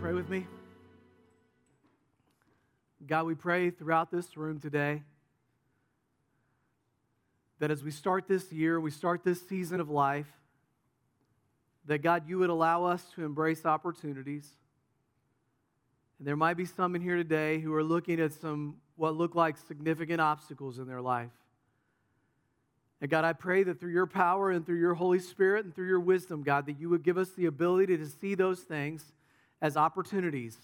pray with me? God, we pray throughout this room today that as we start this year, we start this season of life, that God, you would allow us to embrace opportunities. And there might be some in here today who are looking at some what look like significant obstacles in their life. And God, I pray that through your power and through your Holy Spirit and through your wisdom, God, that you would give us the ability to see those things as opportunities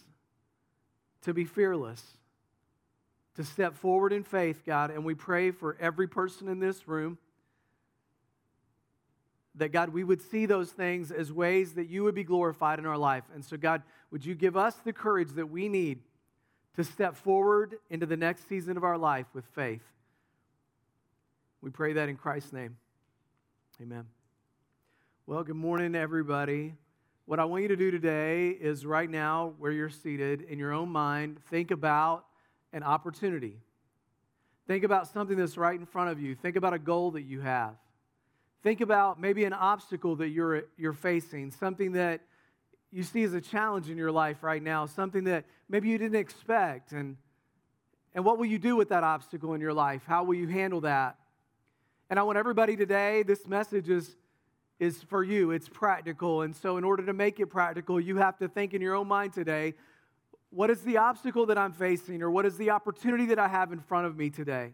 to be fearless, to step forward in faith, God. And we pray for every person in this room that, God, we would see those things as ways that you would be glorified in our life. And so, God, would you give us the courage that we need to step forward into the next season of our life with faith? We pray that in Christ's name. Amen. Well, good morning, everybody. What I want you to do today is right now, where you're seated, in your own mind, think about an opportunity. Think about something that's right in front of you. Think about a goal that you have. Think about maybe an obstacle that you're, you're facing, something that you see as a challenge in your life right now, something that maybe you didn't expect. And, and what will you do with that obstacle in your life? How will you handle that? And I want everybody today, this message is, is for you. It's practical. And so, in order to make it practical, you have to think in your own mind today what is the obstacle that I'm facing, or what is the opportunity that I have in front of me today?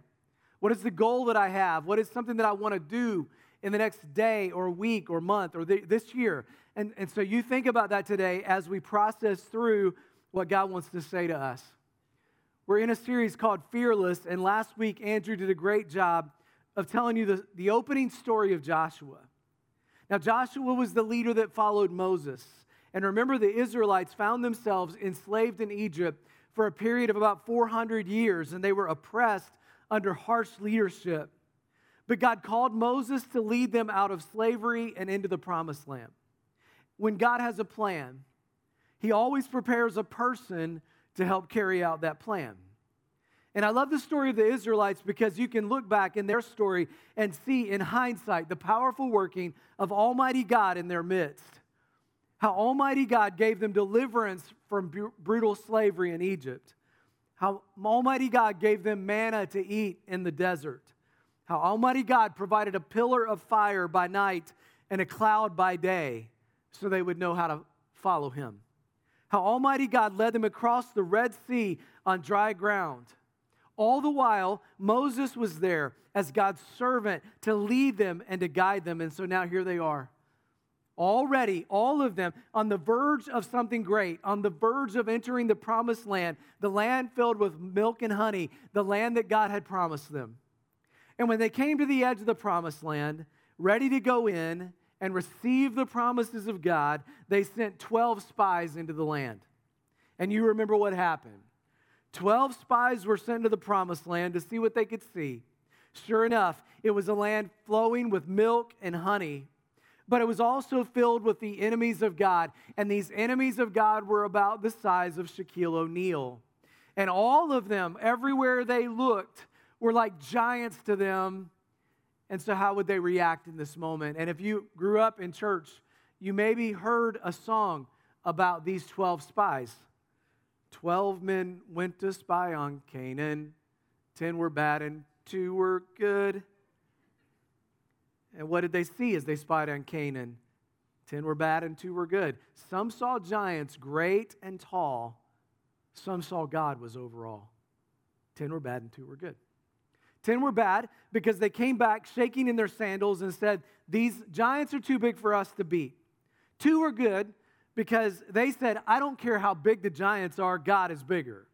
What is the goal that I have? What is something that I want to do in the next day, or week, or month, or th- this year? And, and so, you think about that today as we process through what God wants to say to us. We're in a series called Fearless, and last week, Andrew did a great job of telling you the, the opening story of Joshua. Now, Joshua was the leader that followed Moses. And remember, the Israelites found themselves enslaved in Egypt for a period of about 400 years, and they were oppressed under harsh leadership. But God called Moses to lead them out of slavery and into the promised land. When God has a plan, He always prepares a person to help carry out that plan. And I love the story of the Israelites because you can look back in their story and see in hindsight the powerful working of Almighty God in their midst. How Almighty God gave them deliverance from brutal slavery in Egypt. How Almighty God gave them manna to eat in the desert. How Almighty God provided a pillar of fire by night and a cloud by day so they would know how to follow Him. How Almighty God led them across the Red Sea on dry ground all the while, Moses was there as God's servant to lead them and to guide them. And so now here they are. Already, all of them on the verge of something great, on the verge of entering the promised land, the land filled with milk and honey, the land that God had promised them. And when they came to the edge of the promised land, ready to go in and receive the promises of God, they sent 12 spies into the land. And you remember what happened. Twelve spies were sent to the promised land to see what they could see. Sure enough, it was a land flowing with milk and honey, but it was also filled with the enemies of God. And these enemies of God were about the size of Shaquille O'Neal. And all of them, everywhere they looked, were like giants to them. And so, how would they react in this moment? And if you grew up in church, you maybe heard a song about these 12 spies. Twelve men went to spy on Canaan. Ten were bad and two were good. And what did they see as they spied on Canaan? Ten were bad and two were good. Some saw giants great and tall. Some saw God was over all. Ten were bad and two were good. Ten were bad because they came back shaking in their sandals and said, These giants are too big for us to beat. Two were good because they said, I don't care how big the giants are, God is bigger.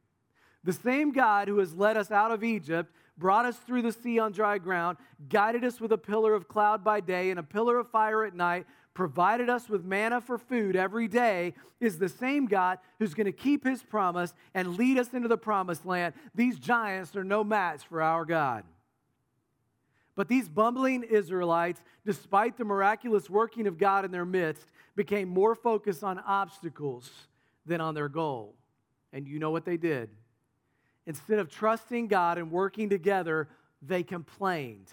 The same God who has led us out of Egypt, brought us through the sea on dry ground, guided us with a pillar of cloud by day and a pillar of fire at night, provided us with manna for food every day, is the same God who's going to keep his promise and lead us into the promised land. These giants are no match for our God. But these bumbling Israelites, despite the miraculous working of God in their midst, became more focused on obstacles than on their goal. And you know what they did? Instead of trusting God and working together, they complained.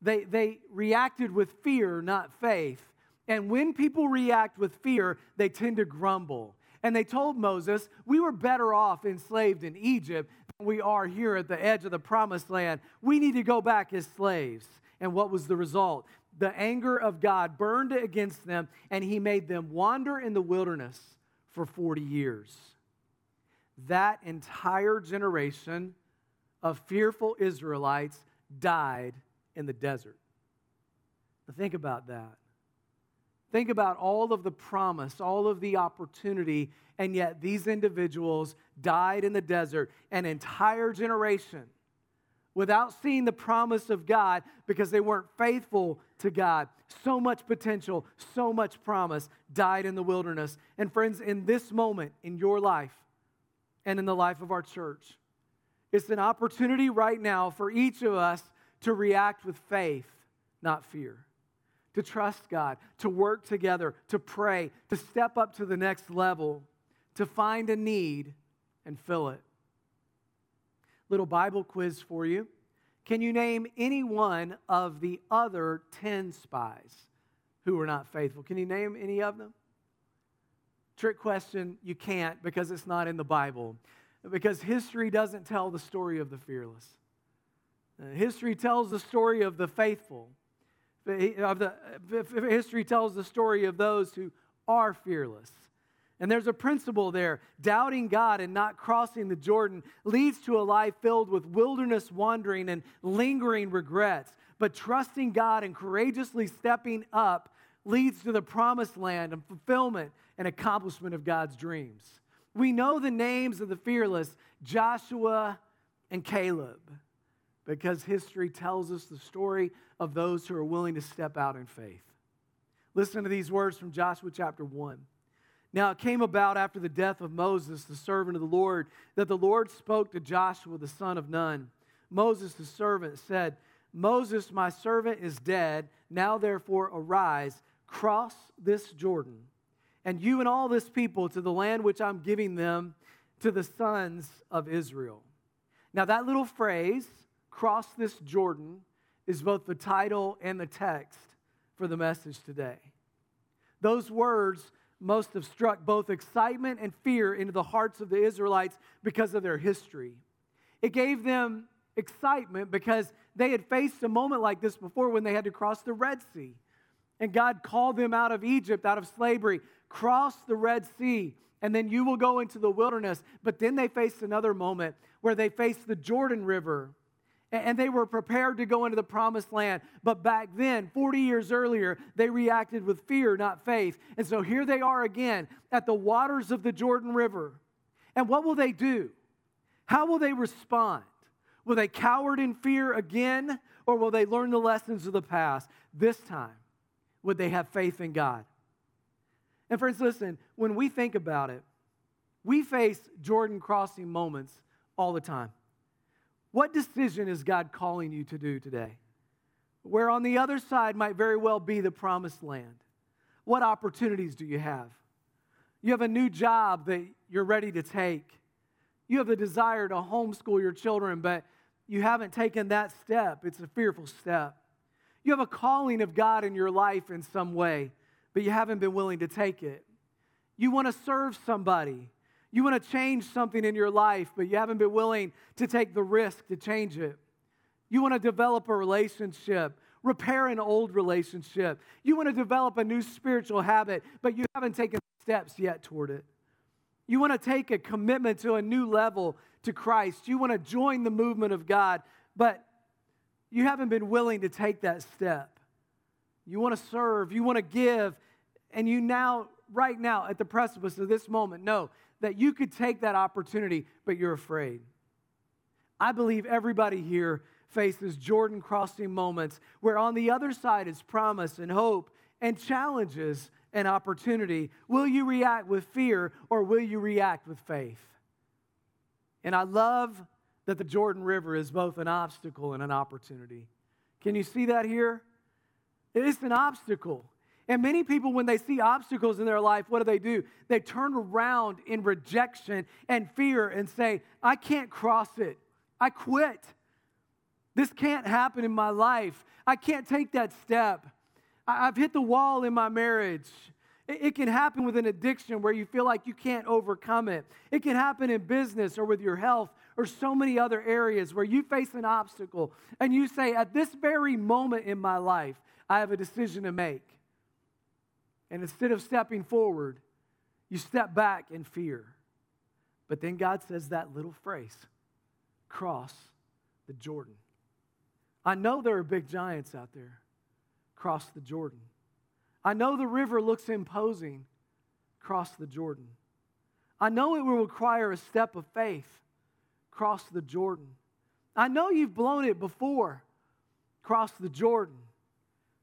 They, they reacted with fear, not faith. And when people react with fear, they tend to grumble. And they told Moses, We were better off enslaved in Egypt than we are here at the edge of the promised land. We need to go back as slaves. And what was the result? The anger of God burned against them, and he made them wander in the wilderness for 40 years. That entire generation of fearful Israelites died in the desert. Now think about that. Think about all of the promise, all of the opportunity, and yet these individuals died in the desert, an entire generation, without seeing the promise of God because they weren't faithful to God. So much potential, so much promise died in the wilderness. And friends, in this moment in your life and in the life of our church, it's an opportunity right now for each of us to react with faith, not fear to trust God, to work together, to pray, to step up to the next level, to find a need and fill it. Little Bible quiz for you. Can you name any one of the other 10 spies who were not faithful? Can you name any of them? Trick question, you can't because it's not in the Bible. Because history doesn't tell the story of the fearless. Uh, history tells the story of the faithful of the history tells the story of those who are fearless. And there's a principle there. Doubting God and not crossing the Jordan leads to a life filled with wilderness wandering and lingering regrets. But trusting God and courageously stepping up leads to the promised land and fulfillment and accomplishment of God's dreams. We know the names of the fearless Joshua and Caleb because history tells us the story of those who are willing to step out in faith. Listen to these words from Joshua chapter 1. Now it came about after the death of Moses, the servant of the Lord, that the Lord spoke to Joshua, the son of Nun. Moses, the servant, said, Moses, my servant, is dead. Now therefore arise, cross this Jordan, and you and all this people to the land which I'm giving them to the sons of Israel. Now, that little phrase, cross this Jordan, is both the title and the text for the message today. Those words must have struck both excitement and fear into the hearts of the Israelites because of their history. It gave them excitement because they had faced a moment like this before when they had to cross the Red Sea. And God called them out of Egypt, out of slavery, cross the Red Sea, and then you will go into the wilderness. But then they faced another moment where they faced the Jordan River and they were prepared to go into the promised land. But back then, 40 years earlier, they reacted with fear, not faith. And so here they are again at the waters of the Jordan River. And what will they do? How will they respond? Will they cower in fear again, or will they learn the lessons of the past? This time, would they have faith in God? And friends, listen, when we think about it, we face Jordan crossing moments all the time. What decision is God calling you to do today? Where on the other side might very well be the promised land. What opportunities do you have? You have a new job that you're ready to take. You have the desire to homeschool your children, but you haven't taken that step. It's a fearful step. You have a calling of God in your life in some way, but you haven't been willing to take it. You want to serve somebody, you want to change something in your life, but you haven't been willing to take the risk to change it. You want to develop a relationship, repair an old relationship. You want to develop a new spiritual habit, but you haven't taken steps yet toward it. You want to take a commitment to a new level to Christ. You want to join the movement of God, but you haven't been willing to take that step. You want to serve, you want to give, and you now, right now, at the precipice of this moment, know that you could take that opportunity, but you're afraid. I believe everybody here faces Jordan crossing moments where on the other side is promise and hope and challenges and opportunity. Will you react with fear or will you react with faith? And I love that the Jordan River is both an obstacle and an opportunity. Can you see that here? It is an obstacle. And many people, when they see obstacles in their life, what do they do? They turn around in rejection and fear and say, I can't cross it. I quit. This can't happen in my life. I can't take that step. I've hit the wall in my marriage. It can happen with an addiction where you feel like you can't overcome it. It can happen in business or with your health or so many other areas where you face an obstacle and you say, At this very moment in my life, I have a decision to make. And instead of stepping forward, you step back in fear. But then God says that little phrase cross the Jordan. I know there are big giants out there. Cross the Jordan. I know the river looks imposing. Cross the Jordan. I know it will require a step of faith. Cross the Jordan. I know you've blown it before. Cross the Jordan.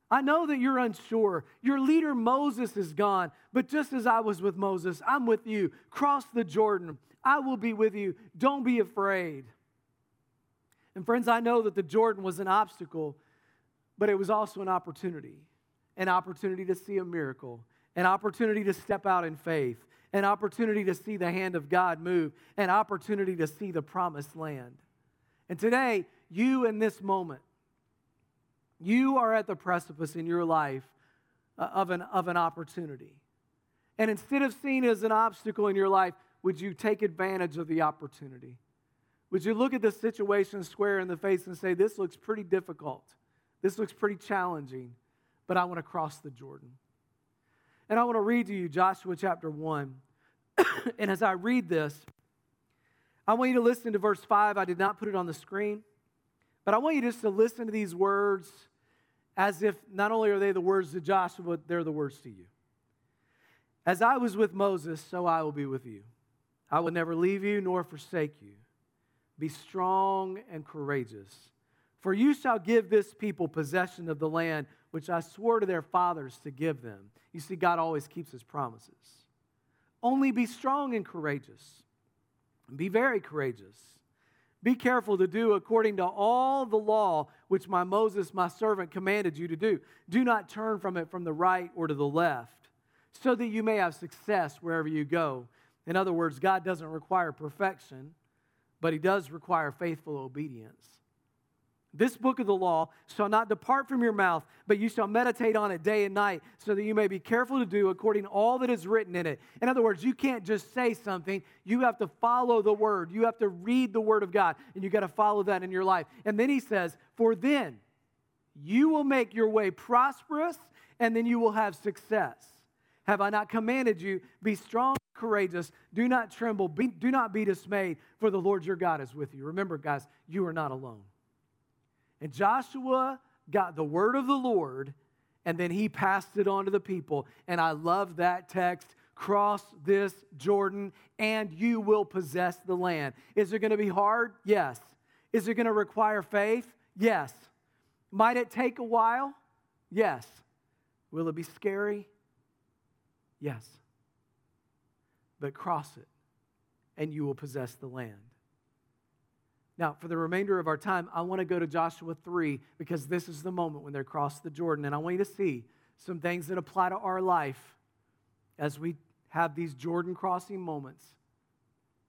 I know that you're unsure. Your leader Moses is gone, but just as I was with Moses, I'm with you. Cross the Jordan. I will be with you. Don't be afraid. And friends, I know that the Jordan was an obstacle, but it was also an opportunity an opportunity to see a miracle, an opportunity to step out in faith, an opportunity to see the hand of God move, an opportunity to see the promised land. And today, you in this moment, you are at the precipice in your life uh, of an, of an opportunity. And instead of seeing it as an obstacle in your life, would you take advantage of the opportunity? Would you look at the situation square in the face and say, This looks pretty difficult. This looks pretty challenging, but I want to cross the Jordan. And I want to read to you Joshua chapter 1. and as I read this, I want you to listen to verse 5. I did not put it on the screen, but I want you just to listen to these words as if not only are they the words to Joshua, but they're the words to you. As I was with Moses, so I will be with you. I will never leave you nor forsake you. Be strong and courageous. For you shall give this people possession of the land which I swore to their fathers to give them. You see, God always keeps his promises. Only be strong and courageous. Be very courageous. Be careful to do according to all the law which my Moses, my servant, commanded you to do. Do not turn from it from the right or to the left, so that you may have success wherever you go. In other words, God doesn't require perfection, but He does require faithful obedience. This book of the law shall not depart from your mouth, but you shall meditate on it day and night, so that you may be careful to do according to all that is written in it. In other words, you can't just say something, you have to follow the word. You have to read the word of God, and you got to follow that in your life. And then he says, For then you will make your way prosperous, and then you will have success. Have I not commanded you? Be strong, courageous, do not tremble, be, do not be dismayed, for the Lord your God is with you. Remember, guys, you are not alone. And Joshua got the word of the Lord, and then he passed it on to the people. And I love that text cross this Jordan, and you will possess the land. Is it going to be hard? Yes. Is it going to require faith? Yes. Might it take a while? Yes. Will it be scary? Yes. But cross it, and you will possess the land. Now, for the remainder of our time, I want to go to Joshua 3 because this is the moment when they cross the Jordan. And I want you to see some things that apply to our life as we have these Jordan crossing moments.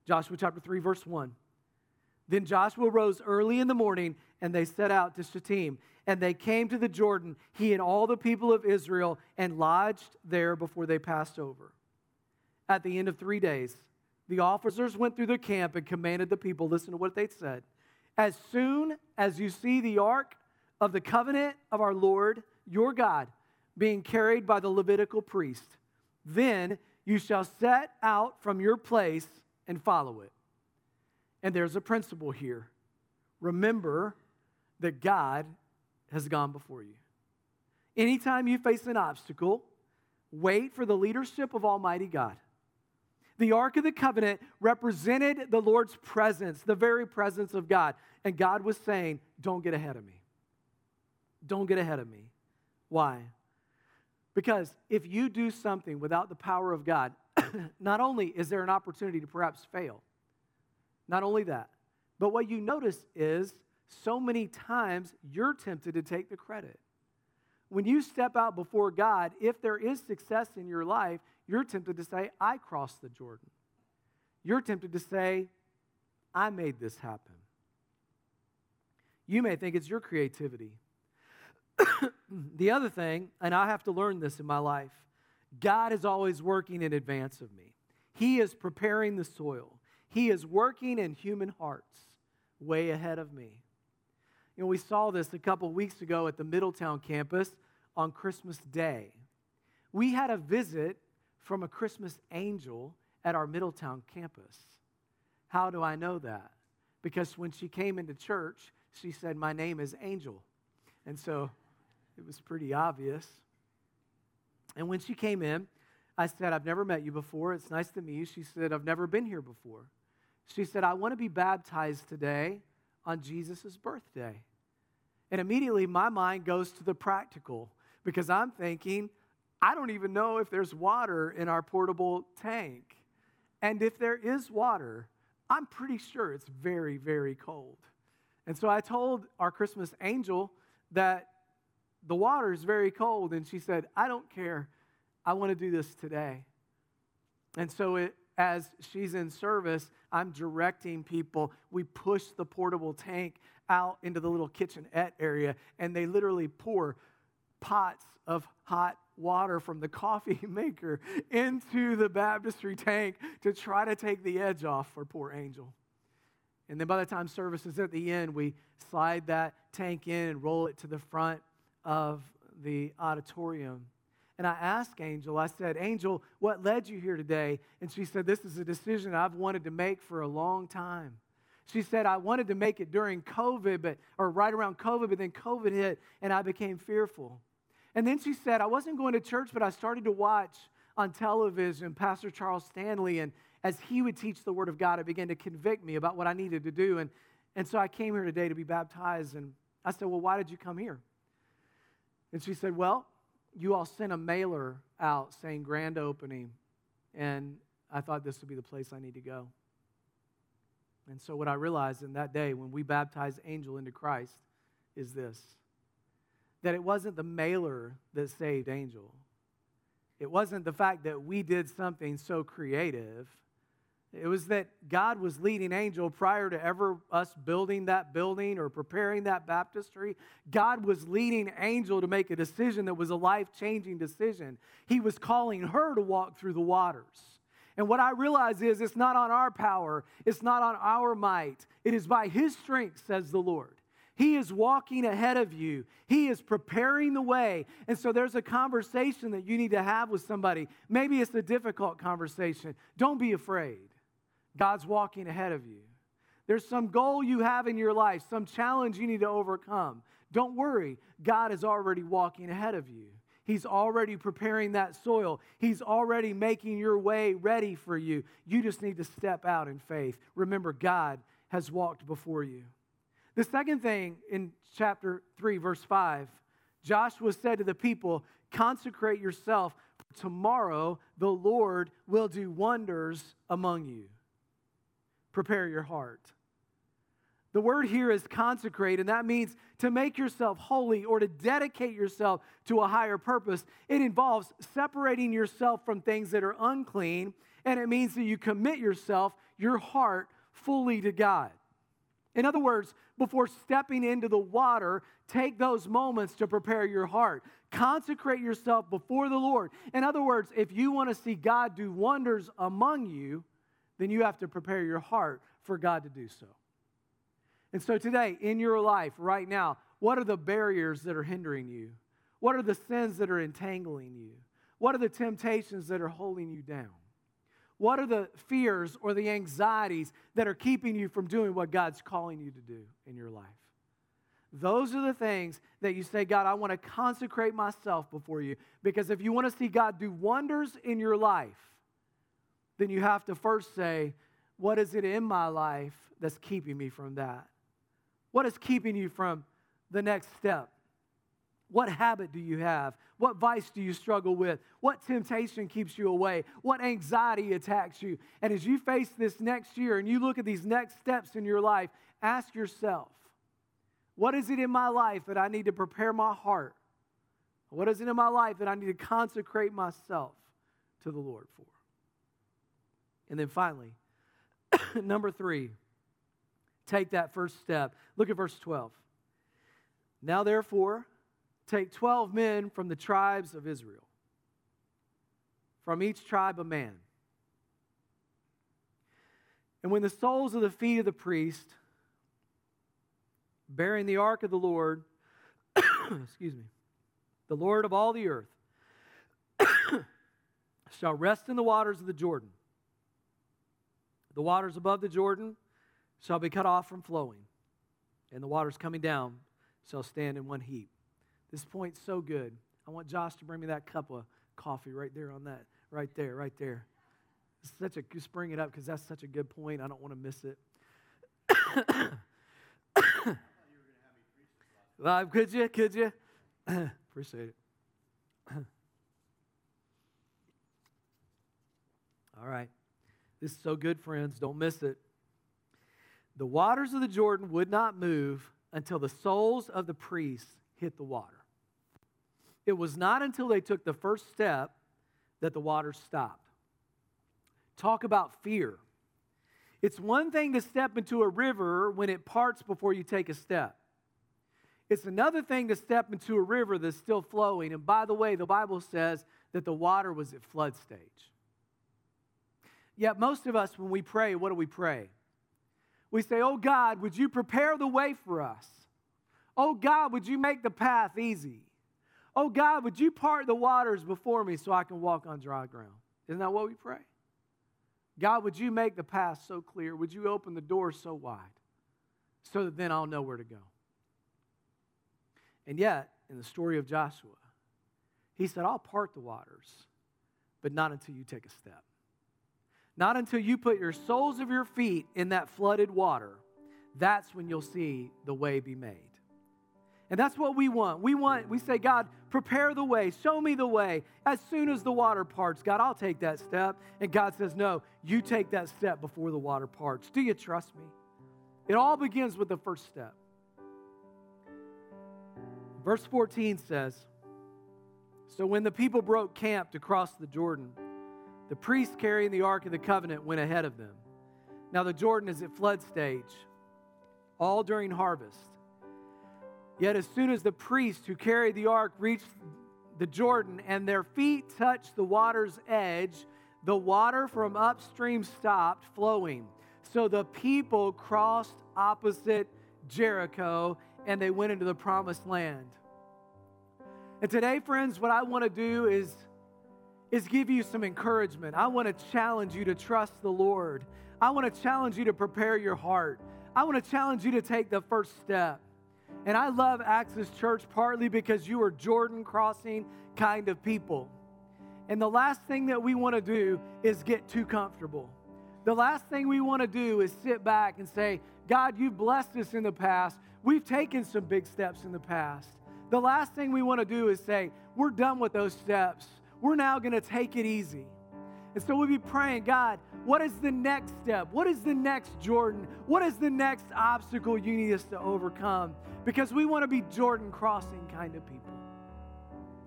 Joshua chapter 3, verse 1. Then Joshua rose early in the morning and they set out to Shittim. And they came to the Jordan, he and all the people of Israel, and lodged there before they passed over. At the end of three days, the officers went through the camp and commanded the people listen to what they said. As soon as you see the ark of the covenant of our Lord, your God, being carried by the Levitical priest, then you shall set out from your place and follow it. And there's a principle here. Remember that God has gone before you. Anytime you face an obstacle, wait for the leadership of Almighty God. The Ark of the Covenant represented the Lord's presence, the very presence of God. And God was saying, Don't get ahead of me. Don't get ahead of me. Why? Because if you do something without the power of God, not only is there an opportunity to perhaps fail, not only that, but what you notice is so many times you're tempted to take the credit. When you step out before God, if there is success in your life, you're tempted to say, I crossed the Jordan. You're tempted to say, I made this happen. You may think it's your creativity. the other thing, and I have to learn this in my life, God is always working in advance of me. He is preparing the soil. He is working in human hearts way ahead of me. You know, we saw this a couple weeks ago at the Middletown campus on Christmas Day. We had a visit from a Christmas angel at our Middletown campus. How do I know that? Because when she came into church, she said, My name is Angel. And so it was pretty obvious. And when she came in, I said, I've never met you before. It's nice to meet you. She said, I've never been here before. She said, I want to be baptized today on Jesus' birthday. And immediately my mind goes to the practical because I'm thinking, I don't even know if there's water in our portable tank. And if there is water, I'm pretty sure it's very, very cold. And so I told our Christmas angel that the water is very cold. And she said, I don't care. I want to do this today. And so it, as she's in service, I'm directing people. We push the portable tank out into the little kitchenette area, and they literally pour pots of hot water from the coffee maker into the baptistry tank to try to take the edge off for poor Angel. And then by the time service is at the end, we slide that tank in and roll it to the front of the auditorium. And I asked Angel, I said, Angel, what led you here today? And she said, This is a decision I've wanted to make for a long time. She said, I wanted to make it during COVID, but, or right around COVID, but then COVID hit and I became fearful. And then she said, I wasn't going to church, but I started to watch on television Pastor Charles Stanley. And as he would teach the Word of God, it began to convict me about what I needed to do. And, and so I came here today to be baptized. And I said, Well, why did you come here? And she said, Well, you all sent a mailer out saying grand opening. And I thought this would be the place I need to go. And so, what I realized in that day when we baptized Angel into Christ is this that it wasn't the mailer that saved Angel. It wasn't the fact that we did something so creative. It was that God was leading Angel prior to ever us building that building or preparing that baptistry. God was leading Angel to make a decision that was a life changing decision. He was calling her to walk through the waters. And what I realize is it's not on our power, it's not on our might. It is by His strength, says the Lord. He is walking ahead of you. He is preparing the way. And so there's a conversation that you need to have with somebody. Maybe it's a difficult conversation. Don't be afraid. God's walking ahead of you. There's some goal you have in your life, some challenge you need to overcome. Don't worry. God is already walking ahead of you. He's already preparing that soil. He's already making your way ready for you. You just need to step out in faith. Remember, God has walked before you. The second thing in chapter 3, verse 5, Joshua said to the people, Consecrate yourself. Tomorrow the Lord will do wonders among you. Prepare your heart. The word here is consecrate, and that means to make yourself holy or to dedicate yourself to a higher purpose. It involves separating yourself from things that are unclean, and it means that you commit yourself, your heart, fully to God. In other words, before stepping into the water, take those moments to prepare your heart. Consecrate yourself before the Lord. In other words, if you want to see God do wonders among you, then you have to prepare your heart for God to do so. And so today, in your life, right now, what are the barriers that are hindering you? What are the sins that are entangling you? What are the temptations that are holding you down? What are the fears or the anxieties that are keeping you from doing what God's calling you to do in your life? Those are the things that you say, God, I want to consecrate myself before you. Because if you want to see God do wonders in your life, then you have to first say, What is it in my life that's keeping me from that? What is keeping you from the next step? What habit do you have? What vice do you struggle with? What temptation keeps you away? What anxiety attacks you? And as you face this next year and you look at these next steps in your life, ask yourself, what is it in my life that I need to prepare my heart? What is it in my life that I need to consecrate myself to the Lord for? And then finally, number three, take that first step. Look at verse 12. Now, therefore, Take 12 men from the tribes of Israel. from each tribe a man. And when the soles of the feet of the priest, bearing the ark of the Lord, excuse me, the Lord of all the earth, shall rest in the waters of the Jordan. The waters above the Jordan shall be cut off from flowing, and the waters coming down shall stand in one heap. This point's so good. I want Josh to bring me that cup of coffee right there on that, right there, right there. It's such a just bring it up because that's such a good point. I don't want to miss it. well, could you? Could you? Appreciate it. All right. This is so good, friends. Don't miss it. The waters of the Jordan would not move until the soles of the priests hit the water. It was not until they took the first step that the waters stopped. Talk about fear. It's one thing to step into a river when it parts before you take a step. It's another thing to step into a river that's still flowing. And by the way, the Bible says that the water was at flood stage. Yet, most of us, when we pray, what do we pray? We say, Oh God, would you prepare the way for us? Oh God, would you make the path easy? Oh God, would you part the waters before me so I can walk on dry ground? Isn't that what we pray? God, would you make the path so clear? Would you open the door so wide so that then I'll know where to go? And yet, in the story of Joshua, he said, I'll part the waters, but not until you take a step. Not until you put your soles of your feet in that flooded water, that's when you'll see the way be made. And that's what we want. We want, we say, God, prepare the way, show me the way. As soon as the water parts, God, I'll take that step. And God says, No, you take that step before the water parts. Do you trust me? It all begins with the first step. Verse 14 says, So when the people broke camp to cross the Jordan, the priests carrying the Ark of the Covenant went ahead of them. Now, the Jordan is at flood stage, all during harvest. Yet, as soon as the priests who carried the ark reached the Jordan and their feet touched the water's edge, the water from upstream stopped flowing. So the people crossed opposite Jericho and they went into the promised land. And today, friends, what I want to do is is give you some encouragement. I want to challenge you to trust the Lord. I want to challenge you to prepare your heart. I want to challenge you to take the first step. And I love Access Church partly because you are Jordan crossing kind of people. And the last thing that we want to do is get too comfortable. The last thing we want to do is sit back and say, God, you've blessed us in the past. We've taken some big steps in the past. The last thing we want to do is say, we're done with those steps we're now going to take it easy. And so we'll be praying, God, what is the next step? What is the next Jordan? What is the next obstacle you need us to overcome? Because we want to be Jordan crossing kind of people.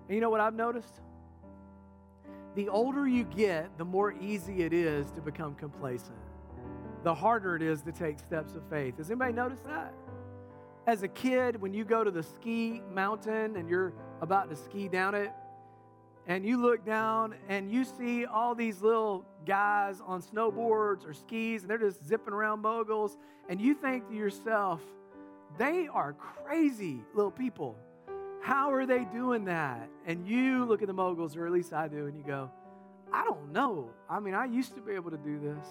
And you know what I've noticed? The older you get, the more easy it is to become complacent. The harder it is to take steps of faith. Has anybody noticed that? As a kid, when you go to the ski mountain and you're about to ski down it, and you look down and you see all these little guys on snowboards or skis and they're just zipping around moguls, and you think to yourself, they are crazy little people. How are they doing that? And you look at the moguls, or at least I do, and you go, I don't know. I mean, I used to be able to do this.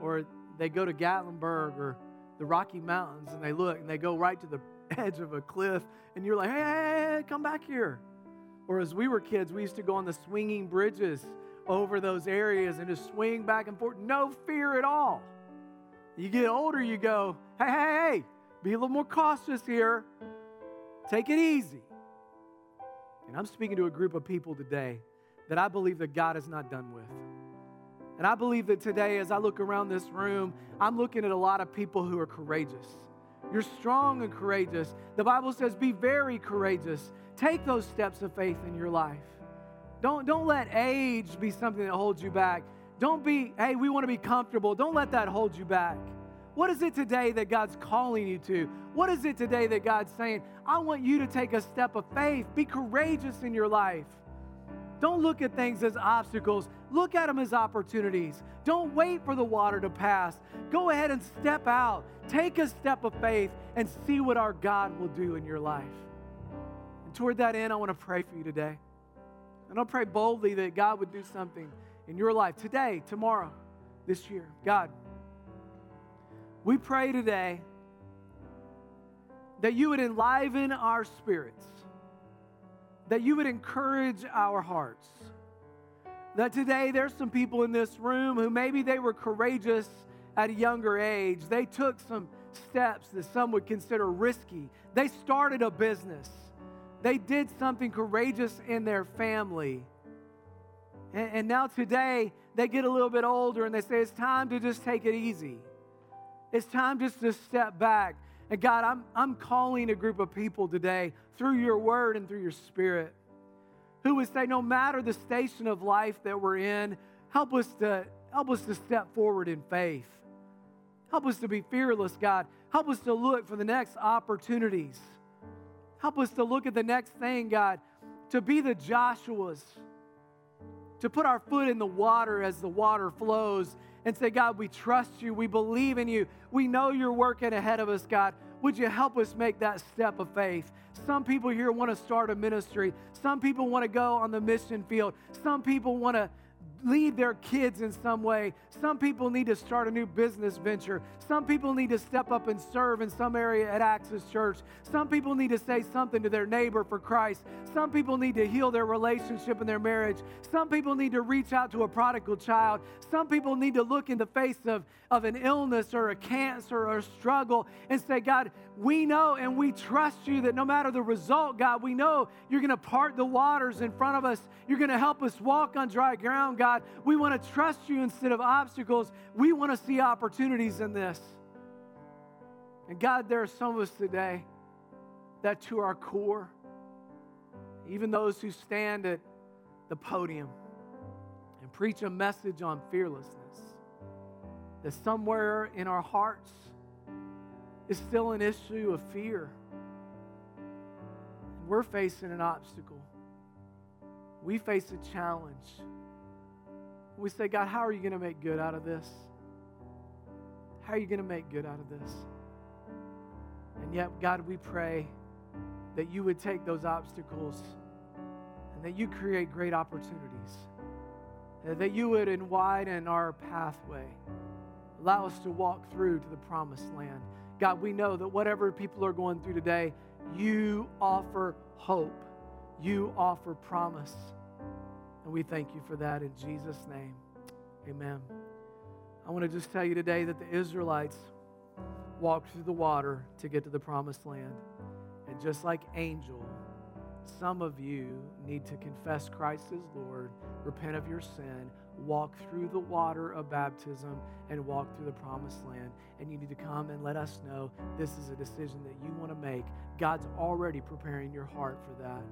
Or they go to Gatlinburg or the Rocky Mountains and they look and they go right to the edge of a cliff, and you're like, hey, come back here. Or as we were kids, we used to go on the swinging bridges over those areas and just swing back and forth, no fear at all. You get older, you go, hey, hey, hey, be a little more cautious here. Take it easy. And I'm speaking to a group of people today that I believe that God is not done with. And I believe that today, as I look around this room, I'm looking at a lot of people who are courageous. You're strong and courageous. The Bible says, be very courageous. Take those steps of faith in your life. Don't, don't let age be something that holds you back. Don't be, hey, we want to be comfortable. Don't let that hold you back. What is it today that God's calling you to? What is it today that God's saying, I want you to take a step of faith? Be courageous in your life. Don't look at things as obstacles. Look at them as opportunities. Don't wait for the water to pass. Go ahead and step out. Take a step of faith and see what our God will do in your life. And toward that end, I want to pray for you today. And I'll pray boldly that God would do something in your life today, tomorrow, this year. God, we pray today that you would enliven our spirits that you would encourage our hearts. That today there's some people in this room who maybe they were courageous at a younger age. They took some steps that some would consider risky. They started a business. They did something courageous in their family. And, and now today they get a little bit older and they say it's time to just take it easy. It's time just to step back and God, I'm, I'm calling a group of people today through your word and through your spirit who would say, no matter the station of life that we're in, help us to help us to step forward in faith. Help us to be fearless, God. Help us to look for the next opportunities. Help us to look at the next thing, God, to be the Joshuas, to put our foot in the water as the water flows and say, God, we trust you. We believe in you. We know you're working ahead of us, God. Would you help us make that step of faith? Some people here want to start a ministry. Some people want to go on the mission field. Some people want to lead their kids in some way. Some people need to start a new business venture. Some people need to step up and serve in some area at Access Church. Some people need to say something to their neighbor for Christ. Some people need to heal their relationship and their marriage. Some people need to reach out to a prodigal child. Some people need to look in the face of, of an illness or a cancer or a struggle and say, God, we know and we trust you that no matter the result, God, we know you're going to part the waters in front of us. You're going to help us walk on dry ground, God. We want to trust you instead of obstacles. We want to see opportunities in this. And God, there are some of us today that to our core, even those who stand at the podium and preach a message on fearlessness, that somewhere in our hearts is still an issue of fear. We're facing an obstacle. We face a challenge. We say, God, how are you going to make good out of this? How are you going to make good out of this? And yet, God, we pray that you would take those obstacles and that you create great opportunities, that you would widen our pathway, allow us to walk through to the promised land. God, we know that whatever people are going through today, you offer hope, you offer promise. And we thank you for that in Jesus' name. Amen. I want to just tell you today that the Israelites walked through the water to get to the promised land. And just like Angel, some of you need to confess Christ as Lord, repent of your sin, walk through the water of baptism, and walk through the promised land. And you need to come and let us know this is a decision that you want to make. God's already preparing your heart for that,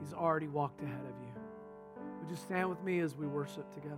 He's already walked ahead of you. Would you stand with me as we worship together?